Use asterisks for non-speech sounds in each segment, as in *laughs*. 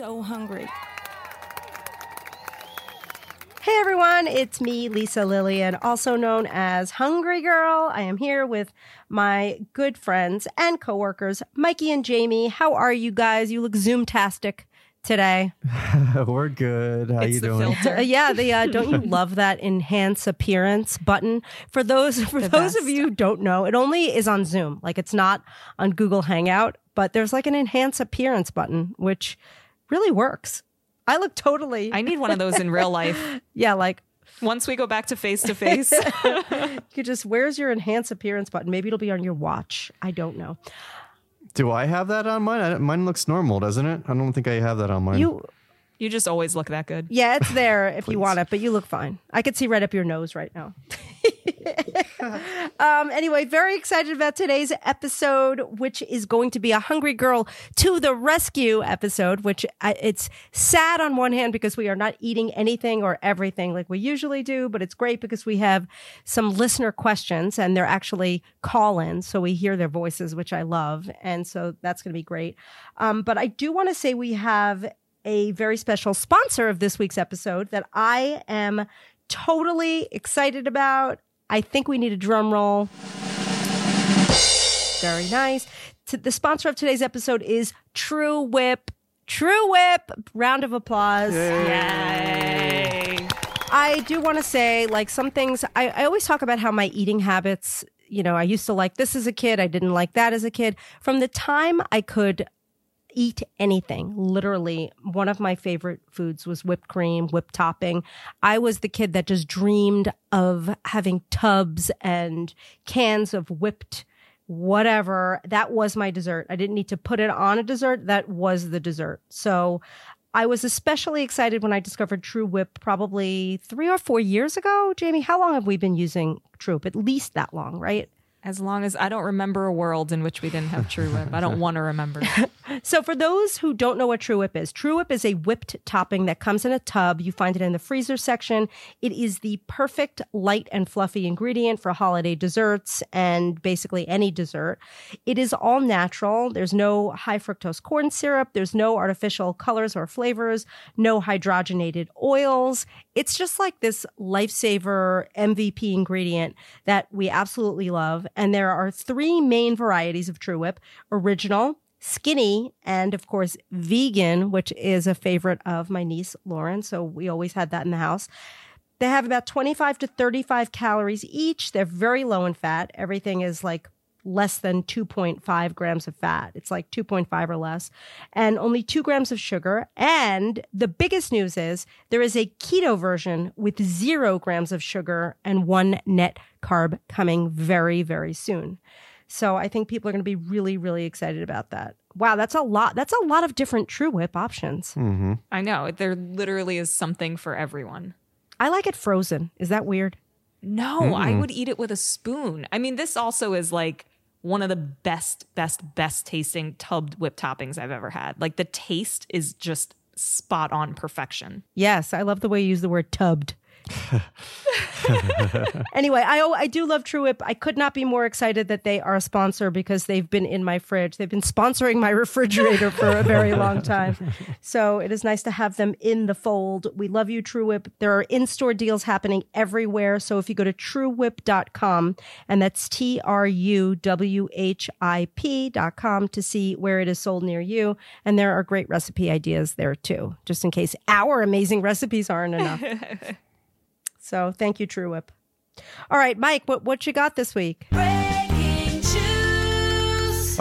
so hungry. Hey everyone, it's me, Lisa Lillien, also known as Hungry Girl. I am here with my good friends and coworkers, Mikey and Jamie. How are you guys? You look Zoomtastic today. *laughs* We're good. How It's you doing? filter. Uh, yeah, the uh, don't you *laughs* love that enhance appearance button? For those for The those of you who don't know, it only is on Zoom. Like it's not on Google Hangout, but there's like an enhance appearance button which really works. I look totally I need one of those in real life. *laughs* yeah, like Once we go back to face to face, you just where's your enhance appearance button? Maybe it'll be on your watch. I don't know. Do I have that on mine? I, mine looks normal, doesn't it? I don't think I have that on mine. You you just always look that good. yeah, it's there if you want it, but you look fine. I could see right up your nose right now. *laughs* um, anyway, very excited about today's episode, which is going to be a Hungry Girl to the Rescue episode, which I, it's sad on one hand because we are not eating anything or everything like we usually do, but it's great because we have some listener questions and they're actually call ins. So we hear their voices, which I love. And so that's going to be great. Um, but I do want to say we have a very special sponsor of this week's episode that I am totally excited about. I think we need a drum roll. Very nice. The sponsor of today's episode is TruWhip. True Whip. Round of applause. Yay! I do want to say, like, some things, I, I always talk about how my eating habits, you know, I used to like this as a kid. I didn't like that as a kid. From the time I could eat anything, literally, one of my favorite foods was whipped cream, whipped topping. I was the kid that just dreamed of having tubs and cans of whipped whatever. That was my dessert. I didn't need to put it on a dessert. That was the dessert. So I was especially excited when I discovered TruWhip probably three or four years ago. Jamie, how long have we been using TruWhip? At least that long, right? As long as I don't remember a world in which we didn't have TruWhip, I don't want to remember. *laughs* So, for those who don't know what TruWhip is, TruWhip is a whipped topping that comes in a tub. You find it in the freezer section. It is the perfect light and fluffy ingredient for holiday desserts and basically any dessert. It is all natural. There's no high fructose corn syrup. There's no artificial colors or flavors, no hydrogenated oils. It's just like this lifesaver MVP ingredient that we absolutely love. And there are three main varieties of TruWhip original, skinny, and of course, vegan, which is a favorite of my niece, Lauren. So we always had that in the house. They have about 25 to 35 calories each. They're very low in fat. Everything is like less than 2.5 grams of fat. It's like 2.5 or less, and only two grams of sugar. And the biggest news is there is a keto version with zero grams of sugar and one net carb coming very, very soon. So I think people are going to be really, really excited about that. Wow, that's a lot. That's a lot of different TruWhip options. Mm-hmm. I know there literally is something for everyone. I like it frozen. Is that weird? No, I would eat it with a spoon. I mean, this also is like one of the best, best, best tasting tubbed whip toppings I've ever had. Like the taste is just spot on perfection. Yes, I love the way you use the word tubbed. *laughs* anyway, I I do love TruWhip. I could not be more excited that they are a sponsor because they've been in my fridge. They've been sponsoring my refrigerator for a very long time. *laughs* So it is nice to have them in the fold. We love you, TruWhip. There are in-store deals happening everywhere. So if you go to truwhip.com and that's T R U W H I P.com to see where it is sold near you. And there are great recipe ideas there too, just in case our amazing recipes aren't enough. *laughs* So thank you, TruWhip. All right, Mike, what, what you got this week? All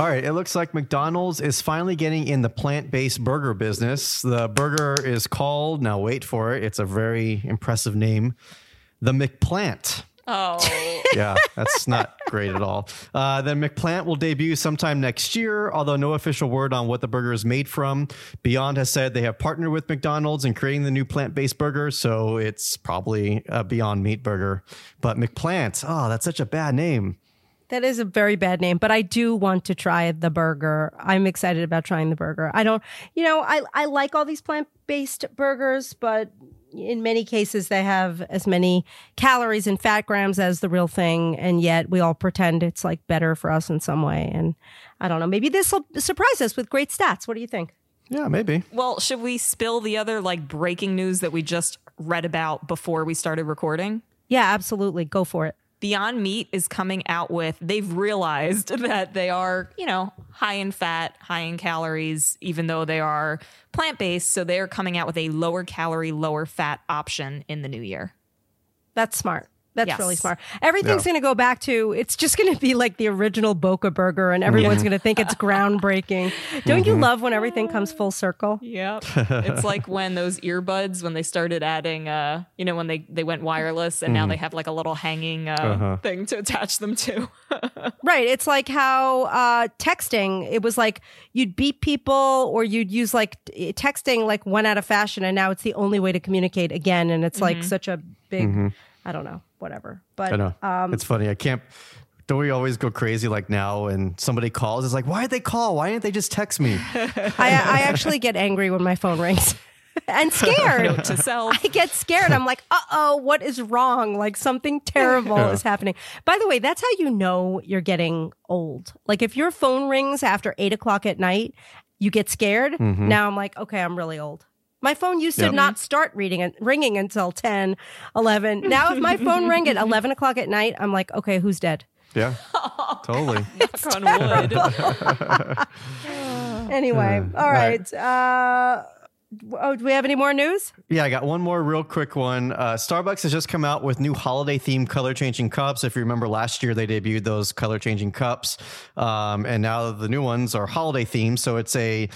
right, it looks like McDonald's is finally getting in the plant based burger business. The burger is called, now wait for it, it's a very impressive name, the McPlant. Oh, *laughs* yeah, that's not great at all. Uh, the McPlant will debut sometime next year, although no official word on what the burger is made from. Beyond has said they have partnered with McDonald's in creating the new plant based burger, so it's probably a Beyond Meat burger. But McPlant, oh, that's such a bad name. That is a very bad name, but I do want to try the burger. I'm excited about trying the burger. I don't, you know, I, I like all these plant based burgers, but in many cases they have as many calories and fat grams as the real thing. And yet we all pretend it's like better for us in some way. And I don't know, maybe this will surprise us with great stats. What do you think? Yeah, maybe. Well, should we spill the other like breaking news that we just read about before we started recording? Yeah, absolutely. Go for it. Beyond Meat is coming out with, they've realized *laughs* that they are, you know, high in fat, high in calories, even though they are plant based. So they're coming out with a lower calorie, lower fat option in the new year. That's smart. That's Yes. really smart. Everything's Yeah. going to go back to it's just going to be like the original Boca Burger, and everyone's going to think it's groundbreaking. *laughs* Don't you love when everything comes full circle? Yep. *laughs* it's like when those earbuds, when they started adding, uh, you know, when they, they went wireless and now they have like a little hanging uh, thing to attach them to. *laughs* Right. It's like how uh, texting, it was like you'd beat people or you'd use like texting like went out of fashion, and now it's the only way to communicate again. And it's like such a big, I don't know, whatever. But I know. Um, it's funny. I can't. Don't we always go crazy like now and somebody calls? It's like, why did they call? Why didn't they just text me? *laughs* I, I actually get angry when my phone rings *laughs* and scared. to self. I get scared. I'm like, uh oh, what is wrong? Like something terrible is happening. By the way, that's how you know you're getting old. Like if your phone rings after eight o'clock at night, you get scared. Now I'm like, okay, I'm really old. My phone used to not start reading and ringing until 10, 11. Now if my phone rang at 11 o'clock at night, I'm like, okay, who's dead? Yeah, *laughs* totally. Knock on wood. Anyway, all right. Uh, oh, do we have any more news? Yeah, I got one more real quick one. Uh, Starbucks has just come out with new holiday themed color changing cups. If you remember last year, they debuted those color changing cups. Um, and now the new ones are holiday themed. So it's a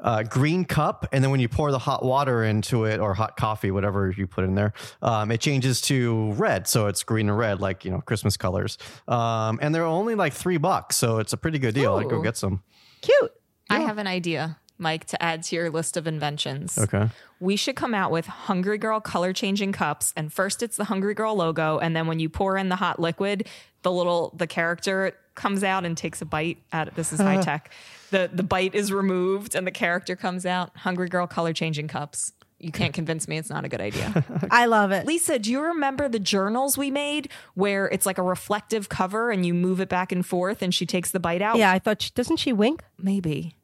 uh, green cup. And then when you pour the hot water into it or hot coffee, whatever you put in there, um, it changes to red. So it's green and red, like, you know, Christmas colors. Um, and they're only like three bucks. So it's a pretty good deal. I'd go get some. Cute. I have an idea, Mike, to add to your list of inventions. Okay. We should come out with Hungry Girl color changing cups. And first it's the Hungry Girl logo. And then when you pour in the hot liquid, the little the character comes out and takes a bite at it. This is high *laughs* tech. The the bite is removed and the character comes out. Hungry Girl color changing cups. You can't convince me it's not a good idea. *laughs* I love it. Lisa, do you remember the journals we made where it's like a reflective cover and you move it back and forth and she takes the bite out? Yeah, I thought, she, doesn't she wink? Maybe.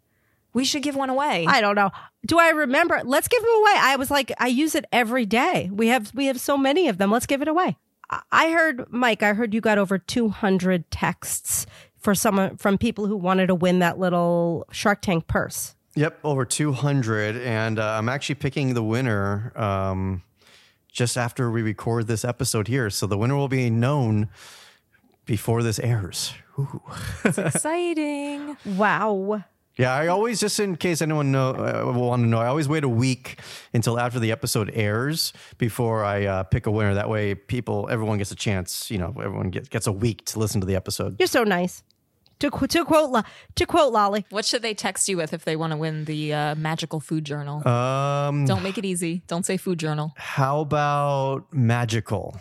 We should give one away. I don't know. Do I remember? Let's give them away. I was like, I use it every day. We have we have so many of them. Let's give it away. I- I heard, Mike. I heard you got over two hundred texts for someone from people who wanted to win that little Shark Tank purse. Yep, over 200. And uh, I'm actually picking the winner um, just after we record this episode here. So the winner will be known before this airs. Ooh. Exciting. *laughs* Wow. Yeah, I always, just in case anyone know, uh, will want to know, I always wait a week until after the episode airs before I uh, pick a winner. That way, people, everyone gets a chance. You know, everyone gets, gets a week to listen to the episode. You're so nice. To, to quote to quote Lolly, What should they text you with if they want to win the uh, magical food journal? Um, Don't make it easy. Don't say food journal. how about magical?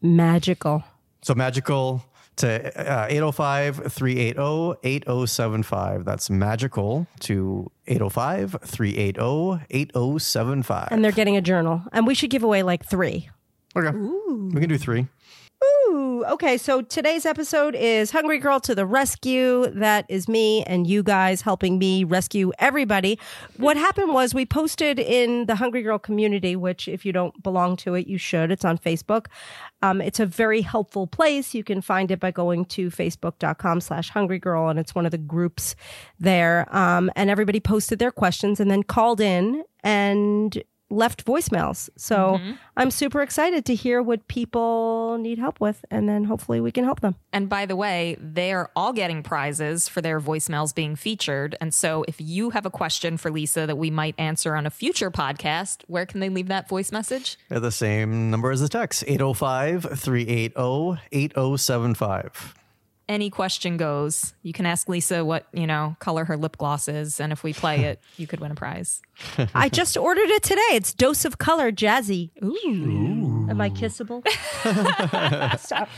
magical. So magical to uh, 805 380 8075. That's magical to 805 380 8075. And they're getting a journal, and we should give away like three. Okay. We can do three. Ooh, okay. So today's episode is Hungry Girl to the Rescue. That is me and you guys helping me rescue everybody. What happened was we posted in the Hungry Girl community, which if you don't belong to it, you should. It's on Facebook. Um, it's a very helpful place. You can find it by going to facebook.com slash hungry girl and it's one of the groups there. Um, and everybody posted their questions and then called in and left voicemails. So mm-hmm. I'm super excited to hear what people need help with, and then hopefully we can help them. And by the way, they're all getting prizes for their voicemails being featured. And so if you have a question for Lisa that we might answer on a future podcast, where can they leave that voice message? At the same number as the text 805 380 8075. Any question goes. You can ask Lisa what, you know, color her lip gloss is. And if we play it, *laughs* you could win a prize. I just ordered it today. It's Dose of Color Jazzy. Ooh. Am I kissable? *laughs* *laughs* Stop.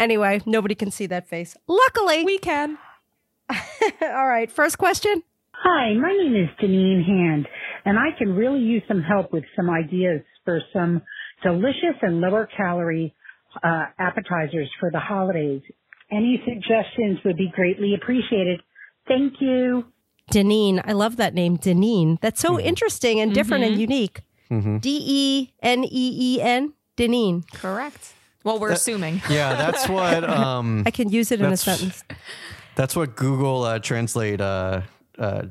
anyway, nobody can see that face. Luckily, We can. all right. First question. Hi, my name is Janine Hand, and I can really use some help with some ideas for some delicious and lower calorie uh, appetizers for the holidays. Any suggestions would be greatly appreciated. Thank you. Deneen. I love that name, Deneen. That's so interesting and different and unique. D E N E E N, Deneen. Correct. Well, we're assuming. *laughs* Yeah, that's what *laughs* um, I can use it in a sentence. that's what Google uh, Translate uh, uh,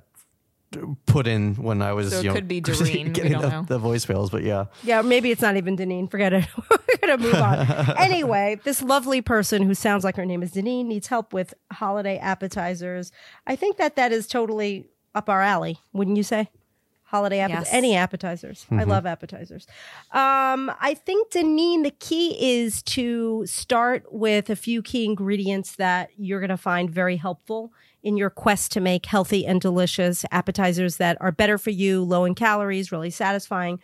put in when I was So it you know, could be *laughs* Doreen, we getting don't the, know. the voicemails. But yeah, Yeah, maybe it's not even Deneen. Forget it. *laughs* We're going to move on. *laughs* anyway, this lovely person who sounds like her name is Deneen needs help with holiday appetizers. I think that that is totally up our alley, wouldn't you say? Holiday appetizers. Yes. Any appetizers. I love appetizers. Um, I think, Deneen, the key is to start with a few key ingredients that you're going to find very helpful in your quest to make healthy and delicious appetizers that are better for you, low in calories, really satisfying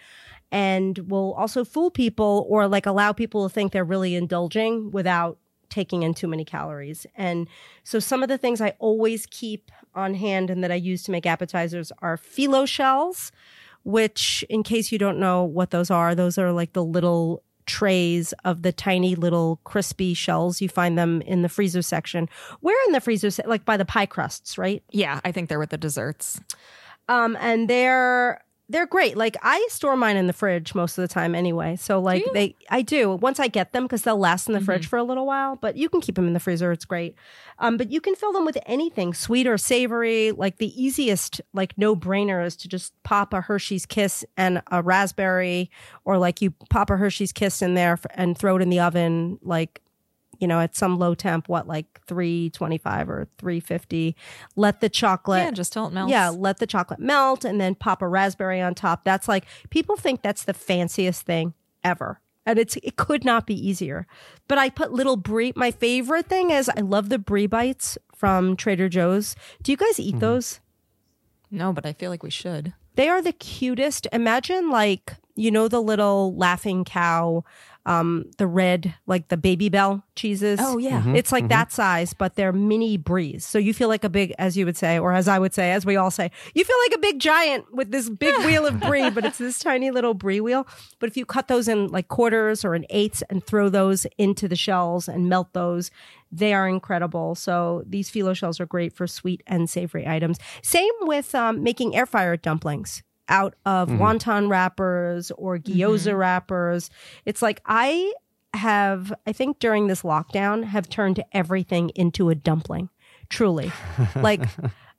and will also fool people or like allow people to think they're really indulging without taking in too many calories. And so some of the things I always keep on hand and that I use to make appetizers are phyllo shells, which in case you don't know what those are, those are like the little trays of the tiny little crispy shells. You find them in the freezer section. Where in the freezer, se- like by the pie crusts, right? Yeah, I think they're with the desserts. Um, and they're they're great. Like I store mine in the fridge most of the time anyway. So like they, I do once I get them because they'll last in the fridge for a little while. But you can keep them in the freezer. It's great. Um, but you can fill them with anything, sweet or savory. Like the easiest, like no brainer, is to just pop a Hershey's Kiss and a raspberry, or like you pop a Hershey's Kiss in there f- and throw it in the oven, like you know, at some low temp, what like three twenty five or three fifty. Let the chocolate yeah, just till it melts. yeah, let the chocolate melt and then pop a raspberry on top. That's like people think that's the fanciest thing ever. And it's it could not be easier. But I put little brie. My favorite thing is I love the brie bites from Trader Joe's. Do you guys eat mm-hmm. those? No, but I feel like we should. They are the cutest. Imagine like, you know, the little laughing cow, um, the red, like the Babybel cheeses. Oh, yeah. It's like that size, but they're mini bries. So you feel like a big, as you would say, or as I would say, as we all say, you feel like a big giant with this big wheel of *laughs* brie, but it's this tiny little brie wheel. But if you cut those in like quarters or in eighths and throw those into the shells and melt those, they are incredible. So these phyllo shells are great for sweet and savory items. Same with um, making air fryer dumplings out of mm-hmm. wonton wrappers or mm-hmm. gyoza wrappers. It's like I have, I think during this lockdown, have turned everything into a dumpling. Truly, *laughs* like.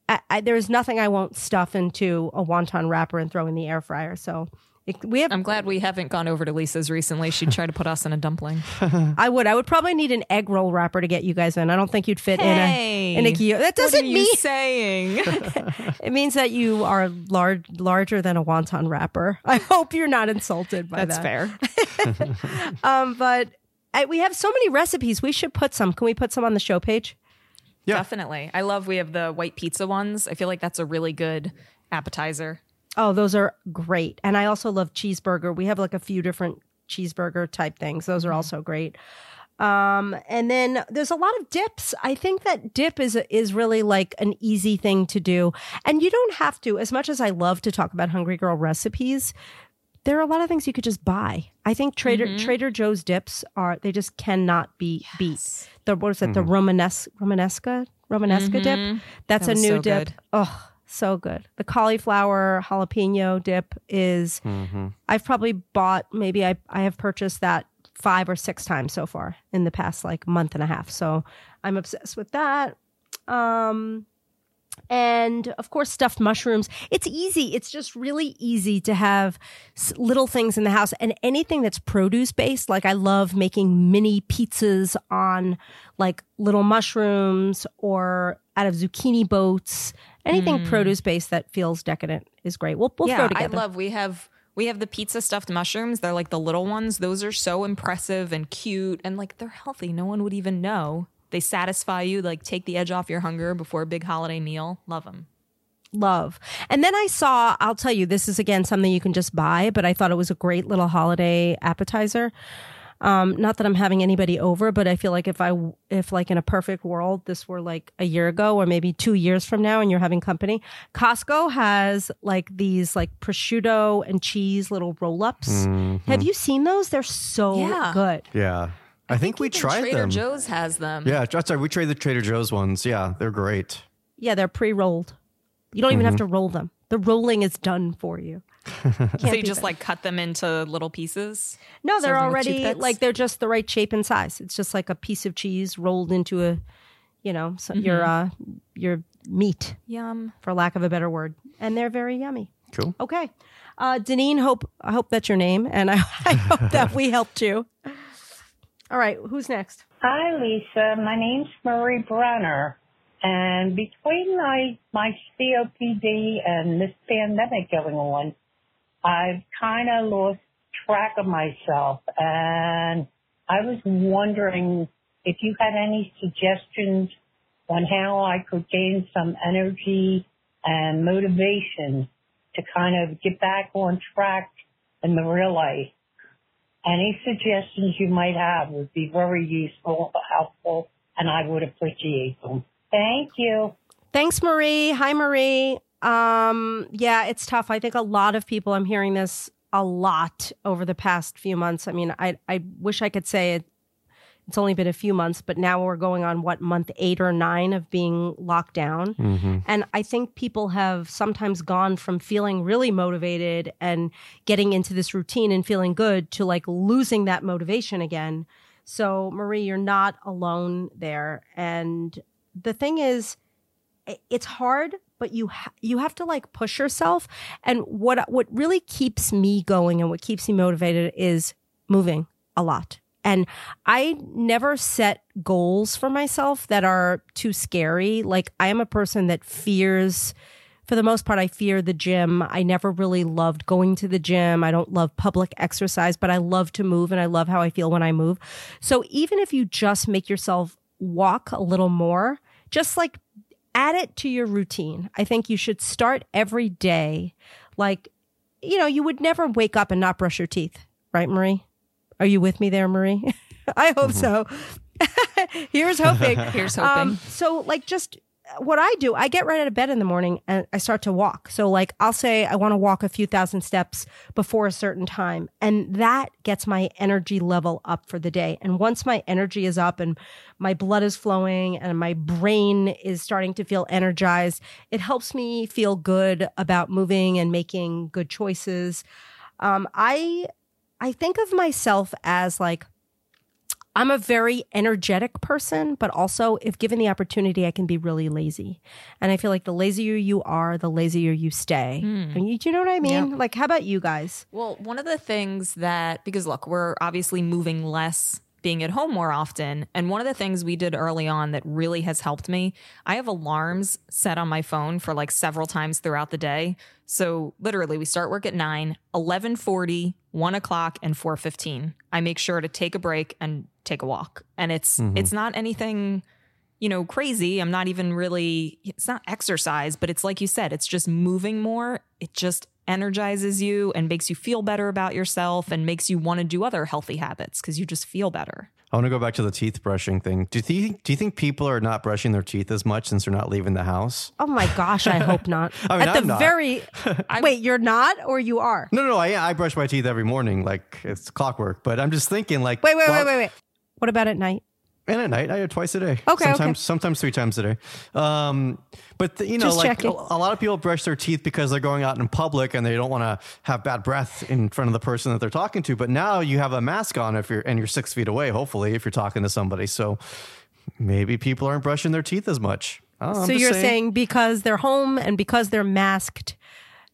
I, I, there's nothing I won't stuff into a wonton wrapper and throw in the air fryer. So it, we have I'm glad we haven't gone over to Lisa's recently. She'd try to put us in a dumpling. *laughs* I would. I would probably need an egg roll wrapper to get you guys in. I don't think you'd fit Hey, in a in a gyo- That What are doesn't you mean saying? *laughs* *laughs* it means that you are large, larger than a wonton wrapper. I hope you're not insulted by That's that. That's fair. Um, but I, we have so many recipes. We should put some. Can we put some on the show page? Yeah. Definitely. I love we have the white pizza ones. I feel like that's a really good appetizer. Oh, those are great. And I also love cheeseburger. We have like a few different cheeseburger type things. Those are mm-hmm. also great. Um, and then there's a lot of dips. I think that dip is is really like an easy thing to do, and you don't have to. As much as I love to talk about Hungry Girl recipes, there are a lot of things you could just buy. I think Trader mm-hmm. Trader Joe's dips are they just cannot be beat. The what is it? The mm-hmm. Romanes Romanesca Romanesca dip. That's That a new so dip. good. Oh, so good. The cauliflower jalapeno dip is. I've probably bought maybe I I have purchased that five or six times so far in the past like month and a half. So I'm obsessed with that. Um, and of course stuffed mushrooms it's easy it's just really easy to have little things in the house and anything that's produce based like i love making mini pizzas on like little mushrooms or out of zucchini boats anything hmm. produce based that feels decadent is great we'll, we'll throw yeah, I love we have we have the pizza stuffed mushrooms. They're like the little ones. Those are so impressive and cute and like they're healthy. No one would even know. They satisfy you, like take the edge off your hunger before a big holiday meal. Love them. love. And then I saw, I'll tell you, this is again something you can just buy, but I thought it was a great little holiday appetizer. Um, not that I'm having anybody over, but I feel like if I, if like in a perfect world, this were like a year ago or maybe two years from now and you're having company, Costco has like these like prosciutto and cheese little roll ups. Have you seen those? They're so Yeah. good. Yeah. I, think, we tried Trader them. Joe's has them. Yeah, that's right. We tried the Trader Joe's ones. Yeah, they're great. Yeah, they're pre rolled. You don't even have to roll them. The rolling is done for you. *laughs* so you just like cut them into little pieces? No, they're Serve them with already like they're just the right shape and size. It's just like a piece of cheese rolled into a, you know, so your uh, your meat, Yum. for lack of a better word, and they're very yummy. Cool. Okay, uh, Deneen, hope I hope that's your name, and I, *laughs* I hope that we helped you. All right, who's next? Hi, Lisa. My name's Marie Brenner. And between my, my COPD and this pandemic going on, I've kind of lost track of myself. And I was wondering if you had any suggestions on how I could gain some energy and motivation to kind of get back on track in the real life. Any suggestions you might have would be very useful, helpful, and I would appreciate them. Thank you. Thanks, Marie. Hi, Marie. Um, yeah, it's tough. I think a lot of people. I'm hearing this a lot over the past few months. I mean, I I wish I could say it. It's only been a few months, but now we're going on what month eight or nine of being locked down. And I think people have sometimes gone from feeling really motivated and getting into this routine and feeling good to like losing that motivation again. So, Marie, you're not alone there. And the thing is, it's hard, but you ha- you have to like push yourself. And what what really keeps me going and what keeps me motivated is moving a lot. And I never set goals for myself that are too scary. Like I am a person that fears for the most part, I fear the gym. I never really loved going to the gym. I don't love public exercise, but I love to move and I love how I feel when I move. So even if you just make yourself walk a little more, just like add it to your routine. I think you should start every day. Like, you know, you would never wake up and not brush your teeth, right, Marie? Are you with me there, Marie? *laughs* I hope so. *laughs* Here's hoping. Here's hoping. Um, so, like, just what I do, I get right out of bed in the morning and I start to walk. So, like, I'll say I want to walk a few thousand steps before a certain time, and that gets my energy level up for the day. And once my energy is up and my blood is flowing and my brain is starting to feel energized, it helps me feel good about moving and making good choices. Um, I I think of myself as like I'm a very energetic person, but also if given the opportunity, I can be really lazy. And I feel like the lazier you are, the lazier you stay. Hmm. And you, do you know what I mean? Like, how about you guys? Well, one of the things that, because look, we're obviously moving less, being at home more often. And one of the things we did early on that really has helped me, I have alarms set on my phone for like several times throughout the day. So literally, we start work at 9, 1140, 1 o'clock, and 415. I make sure to take a break and take a walk. And it's mm-hmm. it's not anything you know, crazy. I'm not even really, it's not exercise, but it's like you said, it's just moving more. It just energizes you and makes you feel better about yourself and makes you want to do other healthy habits because you just feel better. I want to go back to the teeth brushing thing. Do you think do you think people are not brushing their teeth as much since they're not leaving the house? Oh my gosh, I hope not. *laughs* I mean, At the I'm not. very, *laughs* wait, you're not or you are? No, no, no. I, I brush my teeth every morning, like it's clockwork. But I'm just thinking, like, Wait, wait, well- wait, wait, wait. What about at night? And at night, I do twice a day. Okay, sometimes okay. sometimes three times a day. Um, but the, you know, Just like checking. a, lot of people brush their teeth because they're going out in public and they don't want to have bad breath in front of the person that they're talking to. But now you have a mask on if you're and you're six feet away. Hopefully, if you're talking to somebody, so maybe people aren't brushing their teeth as much. I don't know, I'm so you're saying because they're home and because they're masked,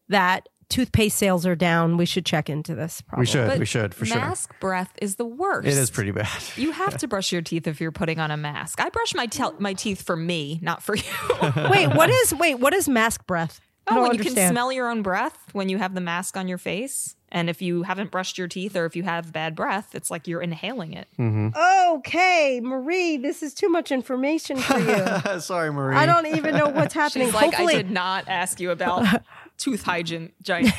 that toothpaste sales are down. We should check into this. Probably. we should we should for sure. mask breath is the worst. It is pretty bad. *laughs* You have *laughs* to brush your teeth if you're putting on a mask. I brush my te- my teeth for me, not for you. *laughs* Wait, what is wait? What is mask breath? I Oh, don't when you can smell your own breath when you have the mask on your face. And if you haven't brushed your teeth or if you have bad breath, it's like you're inhaling it. Mm-hmm. Okay, Marie, this is too much information for you. Sorry, Marie. I don't even know what's happening. She's like, Hopefully, I did not ask you about tooth *laughs* hygiene. Giant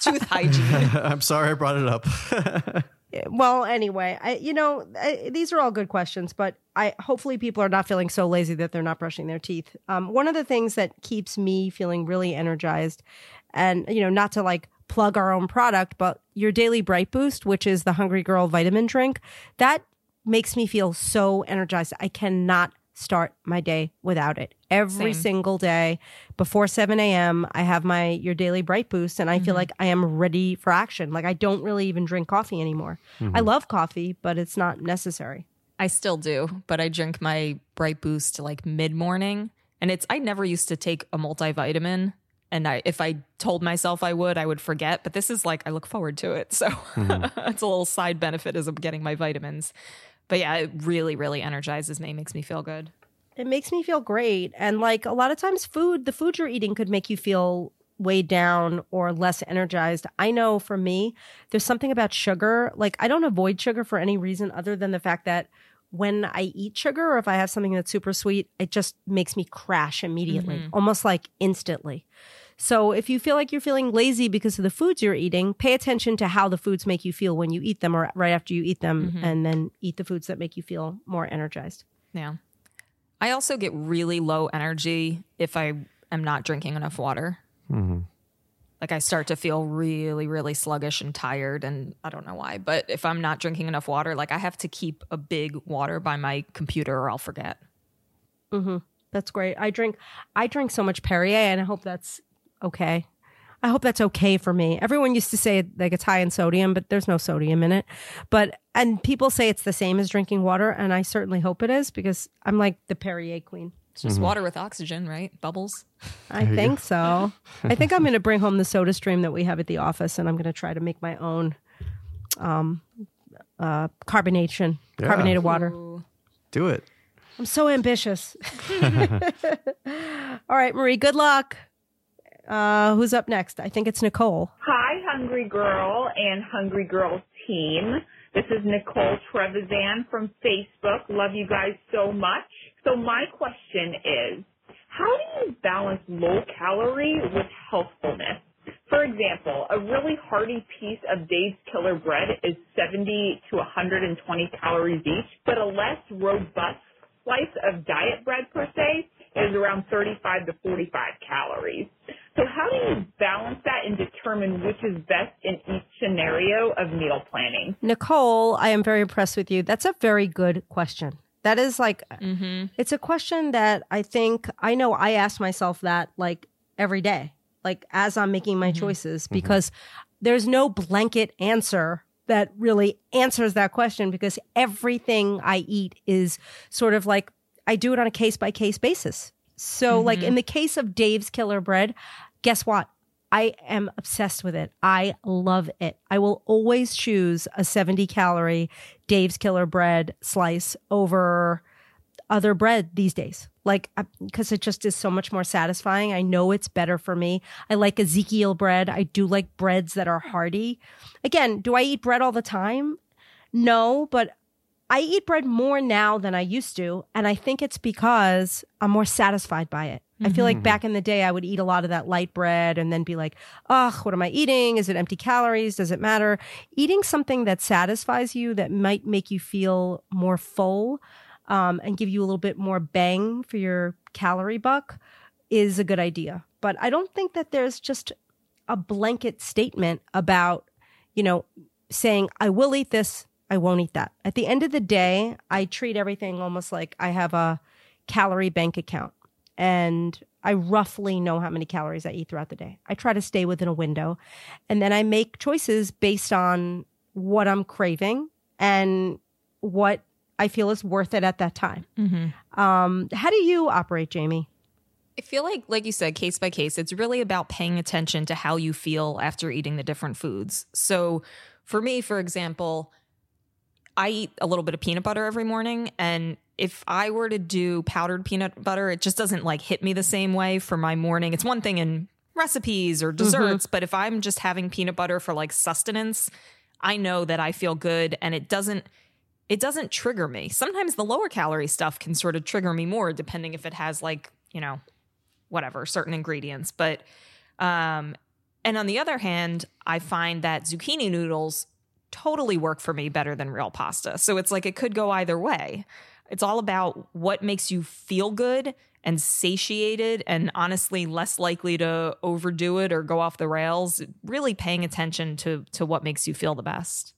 tooth hygiene. *laughs* I'm sorry I brought it up. *laughs* well, anyway, I, you know, I, these are all good questions, but I hopefully people are not feeling so lazy that they're not brushing their teeth. Um, one of the things that keeps me feeling really energized, and you know, not to like plug our own product, but your daily Bright Boost, which is the Hungry Girl vitamin drink, that makes me feel so energized. I cannot start my day without it. Every Same. single day before 7 a.m., I have my Your Daily Bright Boost, and I feel mm-hmm. like I am ready for action. Like I don't really even drink coffee anymore. I mm-hmm. love coffee, but it's not necessary. I still do, but I drink my Bright Boost like mid morning, and it's I never used to take a multivitamin, and I if I told myself I would, I would forget. But this is like I look forward to it, *laughs* so mm-hmm. *laughs* it's a little side benefit as I'm getting my vitamins. But yeah, it really, really energizes me, makes me feel good. It makes me feel great. And like a lot of times, food, the food you're eating could make you feel weighed down or less energized. I know for me, there's something about sugar. Like I don't avoid sugar for any reason other than the fact that when I eat sugar or if I have something that's super sweet, it just makes me crash immediately, mm-hmm. almost like instantly. So if you feel like you're feeling lazy because of the foods you're eating, pay attention to how the foods make you feel when you eat them or right after you eat them mm-hmm. and then eat the foods that make you feel more energized. Yeah. I also get really low energy if I am not drinking enough water. Mm-hmm. Like I start to feel really, really sluggish and tired, and I don't know why. But if I'm not drinking enough water, like I have to keep a big water by my computer or I'll forget. Mm-hmm. That's great. I drink I drink so much Perrier and I hope that's okay. I hope that's okay for me. Everyone used to say like it's high in sodium, but there's no sodium in it. But and people say it's the same as drinking water, and I certainly hope it is because I'm like the Perrier queen. It's just water with oxygen, right? Bubbles. I think so. *laughs* I think I'm going to bring home the SodaStream that we have at the office, and I'm going to try to make my own um, uh, carbonation, Yeah. carbonated water. Do it. I'm so ambitious. *laughs* *laughs* All right, Marie, good luck. Uh, who's up next? I think it's Nicole. Hi, Hungry Girl and Hungry Girl team. This is Nicole Trevisan from Facebook. Love you guys so much. So my question is, how do you balance low calorie with healthfulness? For example, a really hearty piece of Dave's Killer Bread is 70 to 120 calories each, but a less robust slice of diet bread per se is around 35 to 45 calories. So how do you balance that and determine which is best in each scenario of meal planning? Nicole, I am very impressed with you. That's a very good question. That is like, mm-hmm. it's a question that I think I know I ask myself that like every day, like as I'm making my mm-hmm. choices, mm-hmm. because there's no blanket answer that really answers that question because everything I eat is sort of like I do it on a case by case basis. So, like mm-hmm. in the case of Dave's Killer Bread, guess what? I am obsessed with it. I love it. I will always choose a 70 calorie Dave's Killer Bread slice over other bread these days. Like, because it just is so much more satisfying. I know it's better for me. I like Ezekiel bread. I do like breads that are hearty. Again, do I eat bread all the time? No, but I eat bread more now than I used to. And I think it's because I'm more satisfied by it. I feel like back in the day, I would eat a lot of that light bread and then be like, ugh, what am I eating? Is it empty calories? Does it matter? Eating something that satisfies you, that might make you feel more full um, and give you a little bit more bang for your calorie buck is a good idea. But I don't think that there's just a blanket statement about, you know, saying, I will eat this, I won't eat that. At the end of the day, I treat everything almost like I have a calorie bank account and I roughly know how many calories I eat throughout the day. I try to stay within a window and then I make choices based on what I'm craving and what I feel is worth it at that time. Um, how do you operate, Jamie? I feel like, like you said, case by case, it's really about paying attention to how you feel after eating the different foods. So, for me, for example, I eat a little bit of peanut butter every morning. And if I were to do powdered peanut butter, it just doesn't like hit me the same way for my morning. It's one thing in recipes or desserts, but if I'm just having peanut butter for like sustenance, I know that I feel good and it doesn't it doesn't trigger me. Sometimes the lower calorie stuff can sort of trigger me more depending if it has like, you know, whatever, certain ingredients. But um and on the other hand, I find that zucchini noodles totally work for me better than real pasta. So it's like it could go either way. It's all about what makes you feel good and satiated and honestly less likely to overdo it or go off the rails. Really paying attention to to what makes you feel the best.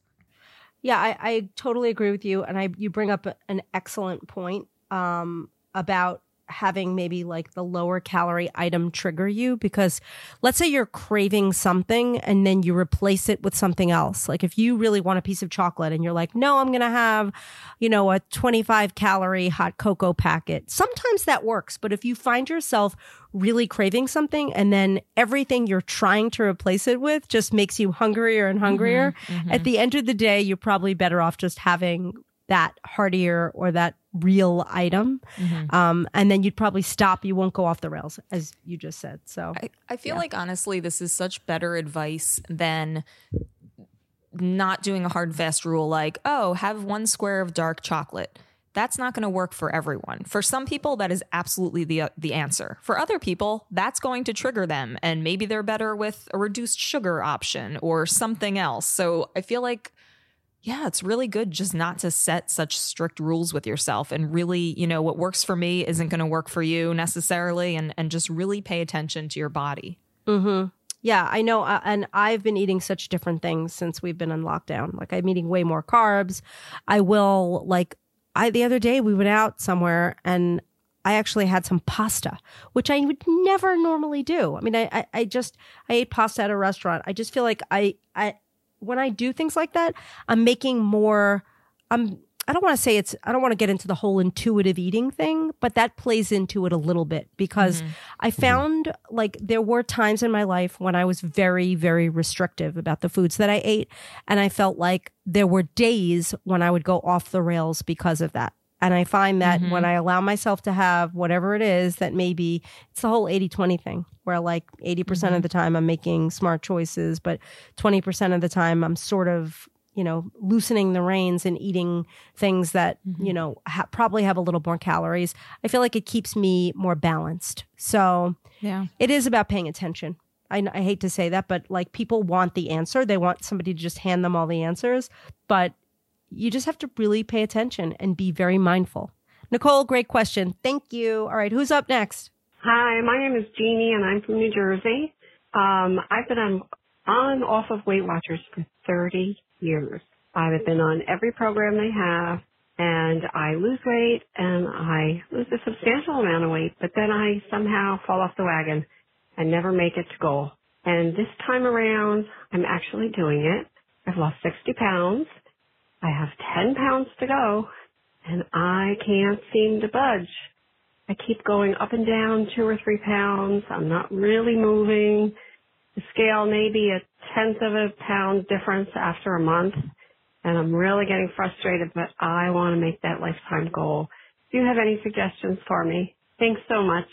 Yeah, I, I totally agree with you, and I you bring up an excellent point. Um, about having maybe like the lower calorie item trigger you because let's say you're craving something and then you replace it with something else. Like if you really want a piece of chocolate and you're like, no, I'm going to have, you know, a 25 calorie hot cocoa packet. Sometimes that works. But if you find yourself really craving something and then everything you're trying to replace it with just makes you hungrier and hungrier, mm-hmm, mm-hmm. at the end of the day, you're probably better off just having that heartier or that real item. Mm-hmm. Um, and then you'd probably stop. You won't go off the rails, as you just said. So I, I feel yeah. like honestly, this is such better advice than not doing a hard fast rule like, oh, have one square of dark chocolate. That's not going to work for everyone. For some people, that is absolutely the uh, the answer. For other people, that's going to trigger them, and maybe they're better with a reduced sugar option or something else. So I feel like yeah, it's really good just not to set such strict rules with yourself and really, you know, what works for me isn't going to work for you necessarily and and just really pay attention to your body. Mhm. Yeah, I know uh, and I've been eating such different things since we've been in lockdown. Like I'm eating way more carbs. I will like I the other day we went out somewhere and I actually had some pasta, which I would never normally do. I mean, I, I, I just I ate pasta at a restaurant. I just feel like I I when I do things like that, I'm making more, I'm, I don't want to say it's, I don't want to get into the whole intuitive eating thing, but that plays into it a little bit because mm-hmm. I found like there were times in my life when I was very, very restrictive about the foods that I ate. And I felt like there were days when I would go off the rails because of that. And I find that mm-hmm. when I allow myself to have whatever it is that maybe it's the whole 80 20 thing where like 80% mm hmm of the time I'm making smart choices, but 20% of the time I'm sort of, you know, loosening the reins and eating things that, mm-hmm. you know, ha- probably have a little more calories. I feel like it keeps me more balanced. So yeah, it is about paying attention. I, I hate to say that, but like people want the answer. They want somebody to just hand them all the answers. But you just have to really pay attention and be very mindful. Nicole, great question. Thank you. All right, who's up next? Hi, my name is Jeannie and I'm from New Jersey. Um, I've been on, on off of Weight Watchers for 30 years. I've been on every program they have and I lose weight and I lose a substantial amount of weight, but then I somehow fall off the wagon and never make it to goal. And this time around, I'm actually doing it. I've lost 60 pounds I have 10 pounds to go and I can't seem to budge. I keep going up and down two or three pounds. I'm not really moving. The scale may be a tenth of a pound difference after a month. And I'm really getting frustrated, but I want to make that lifetime goal. Do you have any suggestions for me? Thanks so much.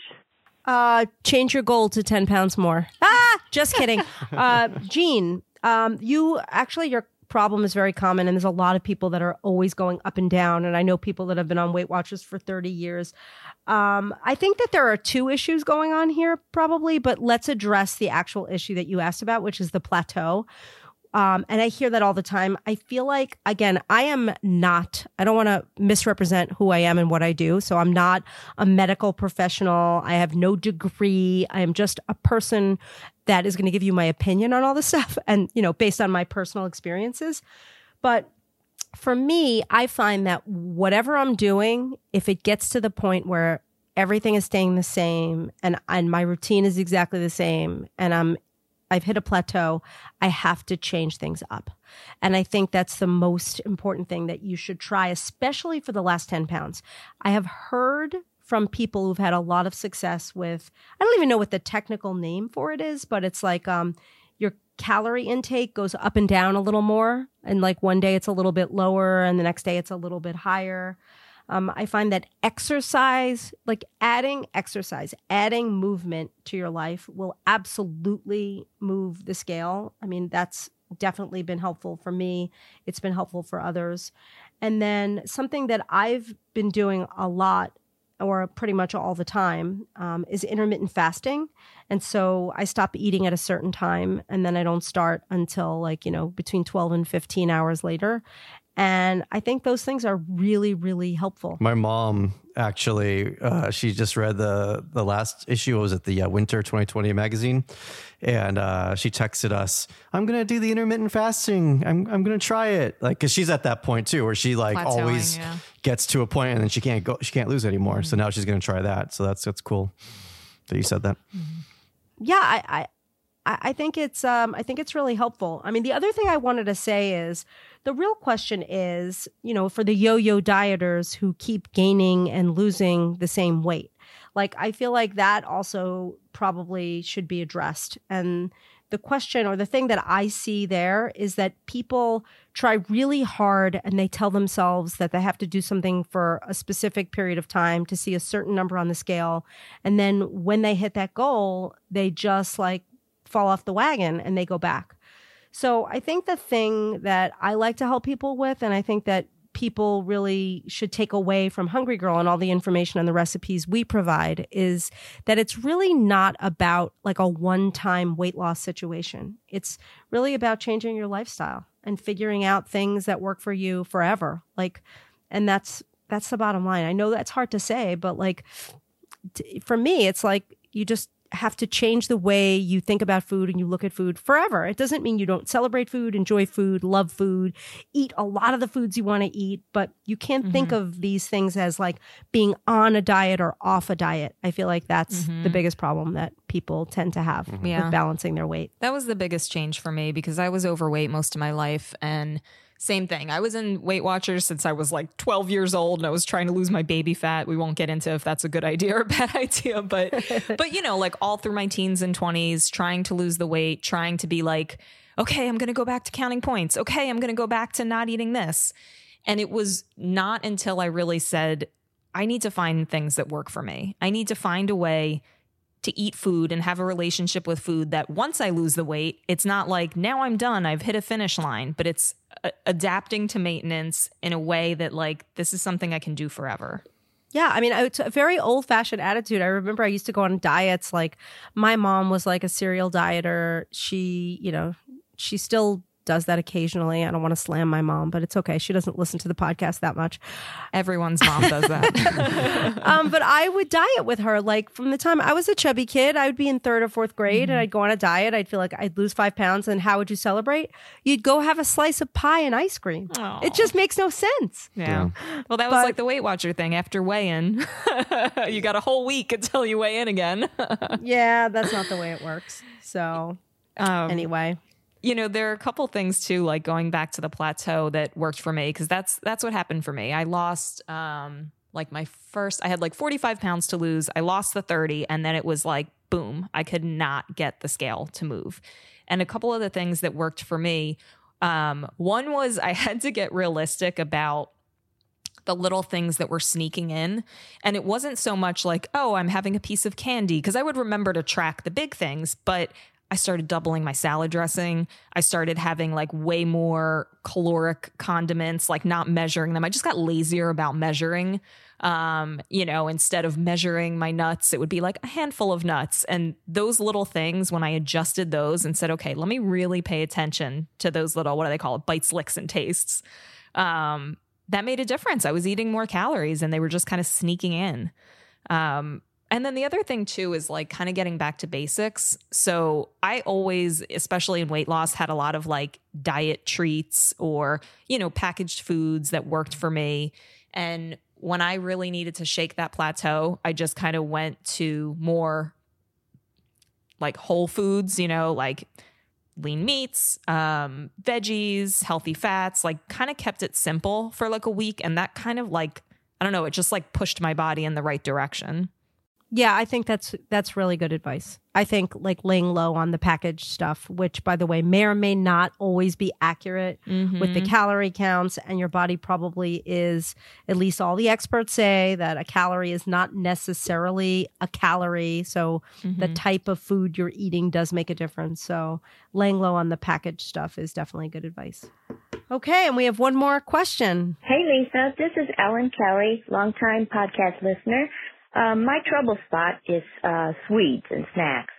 Uh, change your goal to 10 pounds more. Ah, just kidding. *laughs* uh, Jean, um, you actually, your problem is very common and there's a lot of people that are always going up and down and i know people that have been on weight watchers for 30 years um, i think that there are two issues going on here probably but let's address the actual issue that you asked about which is the plateau um, and I hear that all the time. I feel like, again, I am not, I don't want to misrepresent who I am and what I do. So I'm not a medical professional. I have no degree. I am just a person that is going to give you my opinion on all this *laughs* stuff and, you know, based on my personal experiences. But for me, I find that whatever I'm doing, if it gets to the point where everything is staying the same and, and my routine is exactly the same and I'm I've hit a plateau. I have to change things up. And I think that's the most important thing that you should try, especially for the last 10 pounds. I have heard from people who've had a lot of success with, I don't even know what the technical name for it is, but it's like, um, your calorie intake goes up and down a little more. And like one day it's a little bit lower and the next day it's a little bit higher. Um, I find that exercise, like adding exercise, adding movement to your life will absolutely move the scale. I mean, that's definitely been helpful for me. It's been helpful for others. And then something that I've been doing a lot or pretty much all the time um, is intermittent fasting. And so I stop eating at a certain time and then I don't start until like, you know, between 12 and 15 hours later. And I think those things are really, really helpful. My mom actually, uh, she just read the the last issue. Was it the uh, Winter 2020 magazine? And uh, she texted us, "I'm gonna do the intermittent fasting. I'm I'm gonna try it." Like, cause she's at that point too, where she like Plateauing, always yeah. gets to a point and then she can't go, she can't lose anymore. Mm-hmm. So now she's gonna try that. So that's that's cool that you said that. yeah, I, I I think it's um I think it's really helpful. I mean, the other thing I wanted to say is the real question is, you know, for the yo-yo dieters who keep gaining and losing the same weight. Like I feel like that also probably should be addressed. And the question or the thing that I see there is that people try really hard and they tell themselves that they have to do something for a specific period of time to see a certain number on the scale. And then when they hit that goal, they just like fall off the wagon and they go back. So I think the thing that I like to help people with, and I think that people really should take away from Hungry Girl and all the information and the recipes we provide is that it's really not about like a one time weight loss situation. It's really about changing your lifestyle and figuring out things that work for you forever. Like, and that's, that's the bottom line. I know that's hard to say, but like, t- for me, it's like you just have to change the way you think about food and you look at food forever. It doesn't mean you don't celebrate food, enjoy food, love food, eat a lot of the foods you want to eat, but you can't mm-hmm. think of these things as like being on a diet or off a diet. I feel like that's mm-hmm. the biggest problem that people tend to have mm-hmm. Yeah. with balancing their weight. That was the biggest change for me because I was overweight most of my life and same thing. I was in Weight Watchers since I was like 12 years old and I was trying to lose my baby fat. We won't get into if that's a good *laughs* idea or a bad *laughs* idea, but *laughs* but you know, like all through my teens and 20s trying to lose the weight, trying to be like, okay, I'm going to go back to counting points. Okay, I'm going to go back to not eating this. And it was not until I really said I need to find things that work for me. I need to find a way to eat food and have a relationship with food that once I lose the weight, it's not like now I'm done, I've hit a finish line, but it's a- adapting to maintenance in a way that like this is something I can do forever. Yeah, I mean, it's a very old fashioned attitude. I remember I used to go on diets. Like, my mom was like a serial dieter. She, you know, she still does that occasionally. I don't want to slam my mom, but it's okay. She doesn't listen to the podcast that much. Everyone's mom does that. *laughs* *laughs* Um, but I would diet with her. Like, from the time I was a chubby kid, I would be in third or fourth grade and I'd go on a diet. I'd feel like I'd lose five pounds. And how would you celebrate? You'd go have a slice of pie and ice cream. Aw. It just makes no sense. yeah. Well, that was But- like the Weight Watcher thing. After weigh in, *laughs* you got a whole week until you weigh in again. Yeah, that's not the way it works. So, Um, anyway. You know there are a couple things too like going back to the plateau that worked for me because that's that's what happened for me. I lost um like my first i had like 45 pounds to lose. I lost the 30 and then it was like boom i could not get the scale to move. And a couple of the things that worked for me um one was i *laughs* had to get realistic about the little things that were sneaking in. And it wasn't so much like, oh, I'm having a piece of candy, because I would remember to track the big things, but I started doubling my salad dressing. I started having like way more caloric condiments, like not measuring them. I just got lazier about measuring. Um, you know, instead of measuring my nuts, it would be like a handful of nuts. And those little things, when I adjusted those and said, okay, let me really pay attention to those little, what do they call it? Bites, licks, and tastes. Um, that made a difference. I was eating more calories and they were just kind of sneaking in. Um, and then the other thing too is like kind of getting back to basics. So I always, especially in weight loss, had a lot of like diet treats or, you know, packaged foods that worked for me. And when I really needed to shake that plateau, I just kind of went to more like whole foods, you know, like lean meats, um, veggies, healthy fats, like kind of kept it simple for like a week. And that kind of like, I don't know, it just like pushed my body in the right direction. Yeah, I think that's that's really good advice. I think like laying low on the package stuff, which by the way may or may not always be accurate with the mm-hmm. calorie counts, and your body probably is. At least all the experts say that a calorie is not necessarily a calorie. So the mm-hmm. type of food you're eating does make a difference. So laying low on the package stuff is definitely good advice. Okay, and we have one more question. Hey Lisa, this is Ellen Kelly, longtime podcast listener. Um, my trouble spot is uh, sweets and snacks.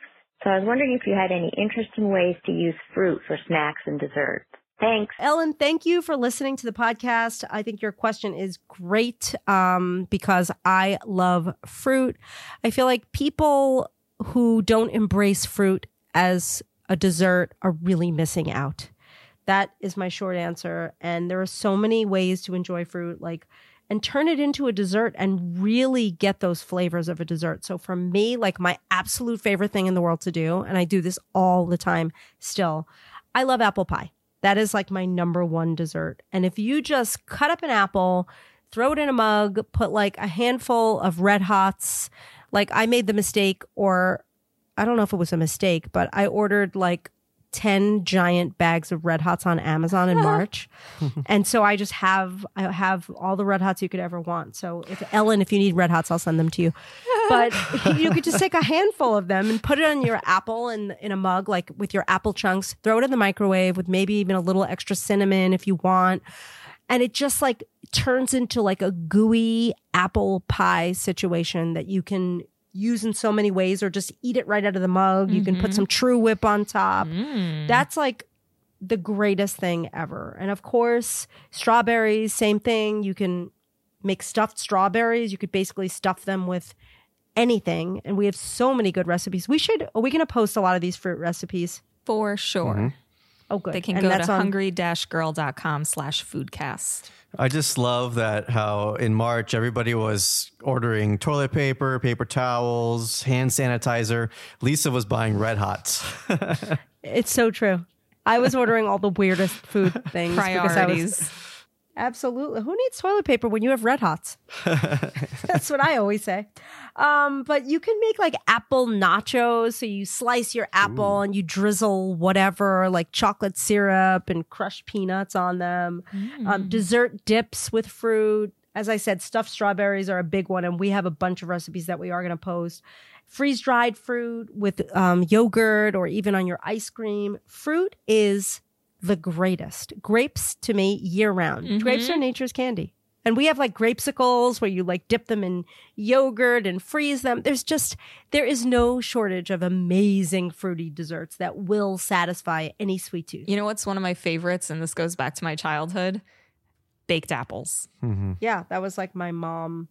So I was wondering if you had any interesting ways to use fruit for snacks and desserts. Thanks. Ellen, thank you for listening to the podcast. I think your question is great um, because I love fruit. I feel like people who don't embrace fruit as a dessert are really missing out. That is my short answer. And there are so many ways to enjoy fruit, like, and turn it into a dessert and really get those flavors of a dessert. So for me, like my absolute favorite thing in the world to do, and I do this all the time still, I love apple pie. That is like my number one dessert. And if you just cut up an apple, throw it in a mug, put like a handful of red hots, like I made the mistake, or I don't know if it was a mistake, but I ordered like 10 giant bags of red hots on Amazon in *laughs* March. and so I just have I have all the red hots you could ever want. So if Ellen, if you need red hots, I'll send them to you. *laughs* But you could just take a handful of them and put it on your apple in in a mug, like with your apple chunks, throw it in the microwave with maybe even a little extra cinnamon if you want. And it just like turns into like a gooey apple pie situation that you can use in so many ways or just eat it right out of the mug. You can put mm-hmm. some TruWhip on top. Mm. That's like the greatest thing ever. And of course, strawberries, same thing. You can make stuffed strawberries. You could basically stuff them with anything. And we have so many good recipes. We should, are we going to post a lot of these fruit recipes? For sure. Mm-hmm. Oh, good. They can And go to that's on- hungry-girl.com slash foodcast. I just love that how in March everybody was ordering toilet paper, paper towels, hand sanitizer. Lisa was buying red hots. *laughs* It's so true. I was ordering all the weirdest food things. because I was- Priorities. Absolutely. Who needs toilet paper when you have red hots? *laughs* That's what I always say. Um, but you can make like apple nachos. So you slice your apple and you drizzle whatever, like chocolate syrup and crushed peanuts on them. Um, dessert dips with fruit. As I said, stuffed strawberries are a big one, and we have a bunch of recipes that we are going to post. Freeze dried fruit with um, yogurt or even on your ice cream. Fruit is the greatest. Grapes to me year round. Mm-hmm. Grapes are nature's candy. And we have like grapesicles where you like dip them in yogurt and freeze them. There's just, there is no shortage of amazing fruity desserts that will satisfy any sweet tooth. You know what's one of my favorites, and this goes back to my childhood? Baked apples. Mm-hmm. Yeah, that was like my mom,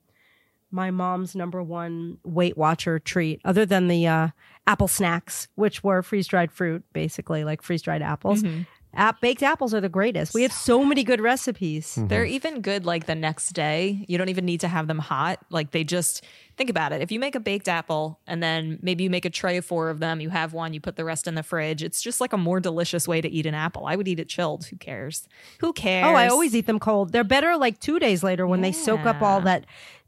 my mom's number one Weight Watcher treat, other than the uh, apple snacks, which were freeze dried fruit, basically like freeze dried apples. Mm-hmm. App- baked apples are the greatest. We have so many good recipes. Mm-hmm. They're even good like the next day. You don't even need to have them hot. Like they just think about it. If you make a baked apple and then maybe you make a tray of four of them, you have one, you put the rest in the fridge. It's just like a more delicious way to eat an apple. I would eat it chilled. Who cares? Who cares? Oh, I always eat them cold. They're better like two days later when they soak up all that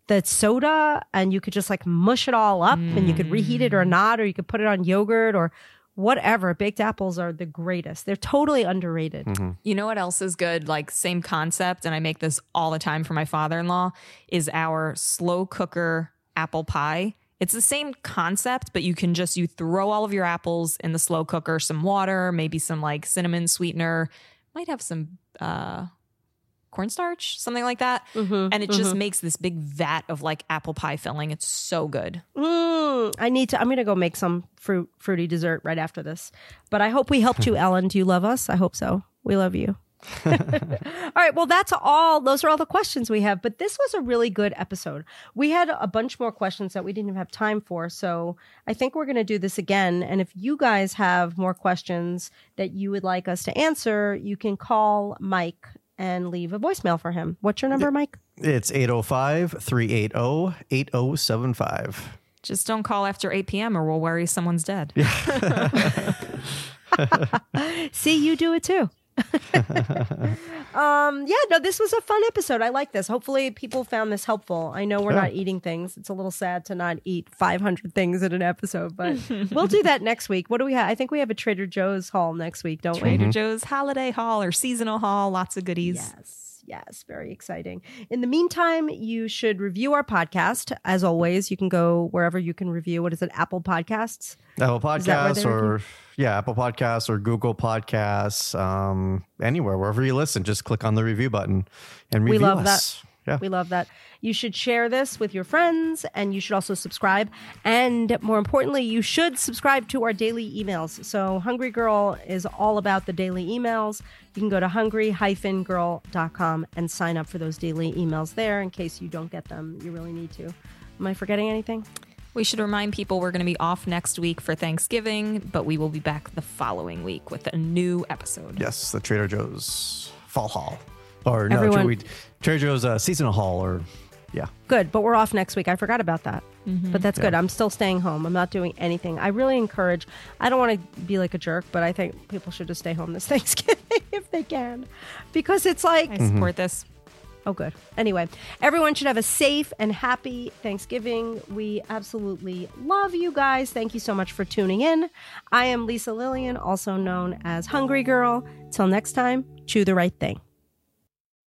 that soda and you could just like mush it all up and you could reheat it or mm. not, or you could put it on yogurt or whatever. Baked apples are the greatest. They're totally underrated. You know what else is good? Like same concept, and I make this all the time for my father-in-law. Is our slow cooker apple pie. It's the same concept, but you can just you throw all of your apples in the slow cooker, some water, maybe some like cinnamon sweetener, might have some uh cornstarch, something like that. Mm-hmm, and it just makes this big vat of like apple pie filling. It's so good. Mm, I need to. I'm gonna go make some fruit fruity dessert right after this. But I hope we helped you, *laughs* Ellen. Do you love us? I hope so. We love you. *laughs* *laughs* all right. Well, that's all. Those are all the questions we have. But this was a really good episode. We had a bunch more questions that we didn't even have time for. So I think we're going to do this again. And if you guys have more questions that you would like us to answer, you can call Mike and leave a voicemail for him. What's your number, Mike? It's 805 380 8075. Just don't call after 8 p.m. or we'll worry someone's dead. *laughs* *laughs* See, you do it too. *laughs* um, yeah, no, this was a fun episode. I like this. Hopefully, people found this helpful. I know we're not eating things. It's a little sad to not eat 500 things in an episode, but *laughs* we'll do that next week. What do we have? I think we have a Trader Joe's haul next week, don't we? Trader Joe's holiday haul or seasonal haul, lots of goodies. Yes. Yes, very exciting. In the meantime, you should review our podcast. As always, you can go wherever you can review. What is it? Apple Podcasts? Apple Podcasts or yeah, Apple Podcasts or Google Podcasts, um, anywhere wherever you listen, just click on the review button and review We love us. Yeah. We love that. You should share this with your friends and you should also subscribe. And more importantly, you should subscribe to our daily emails. So Hungry Girl is all about the daily emails. You can go to hungry-girl.com and sign up for those daily emails there in case you don't get them. You really need to. Am I forgetting anything? We should remind people we're going to be off next week for Thanksgiving, but we will be back the following week with a new episode. Yes, the Trader Joe's fall haul. Or no, Everyone- we, Trader Joe's uh, seasonal haul or yeah. Good, but we're off next week. I forgot about that. But that's good. I'm still staying home. I'm not doing anything. I really encourage, I don't want to be like a jerk, but I think people should just stay home this *laughs* Thanksgiving if they can. Because it's like, I support this. oh, good. Anyway, everyone should have a safe and happy Thanksgiving. We absolutely love you guys. Thank you so much for tuning in. I am Lisa Lillien, also known as Hungry Girl. Till next time, chew the right thing.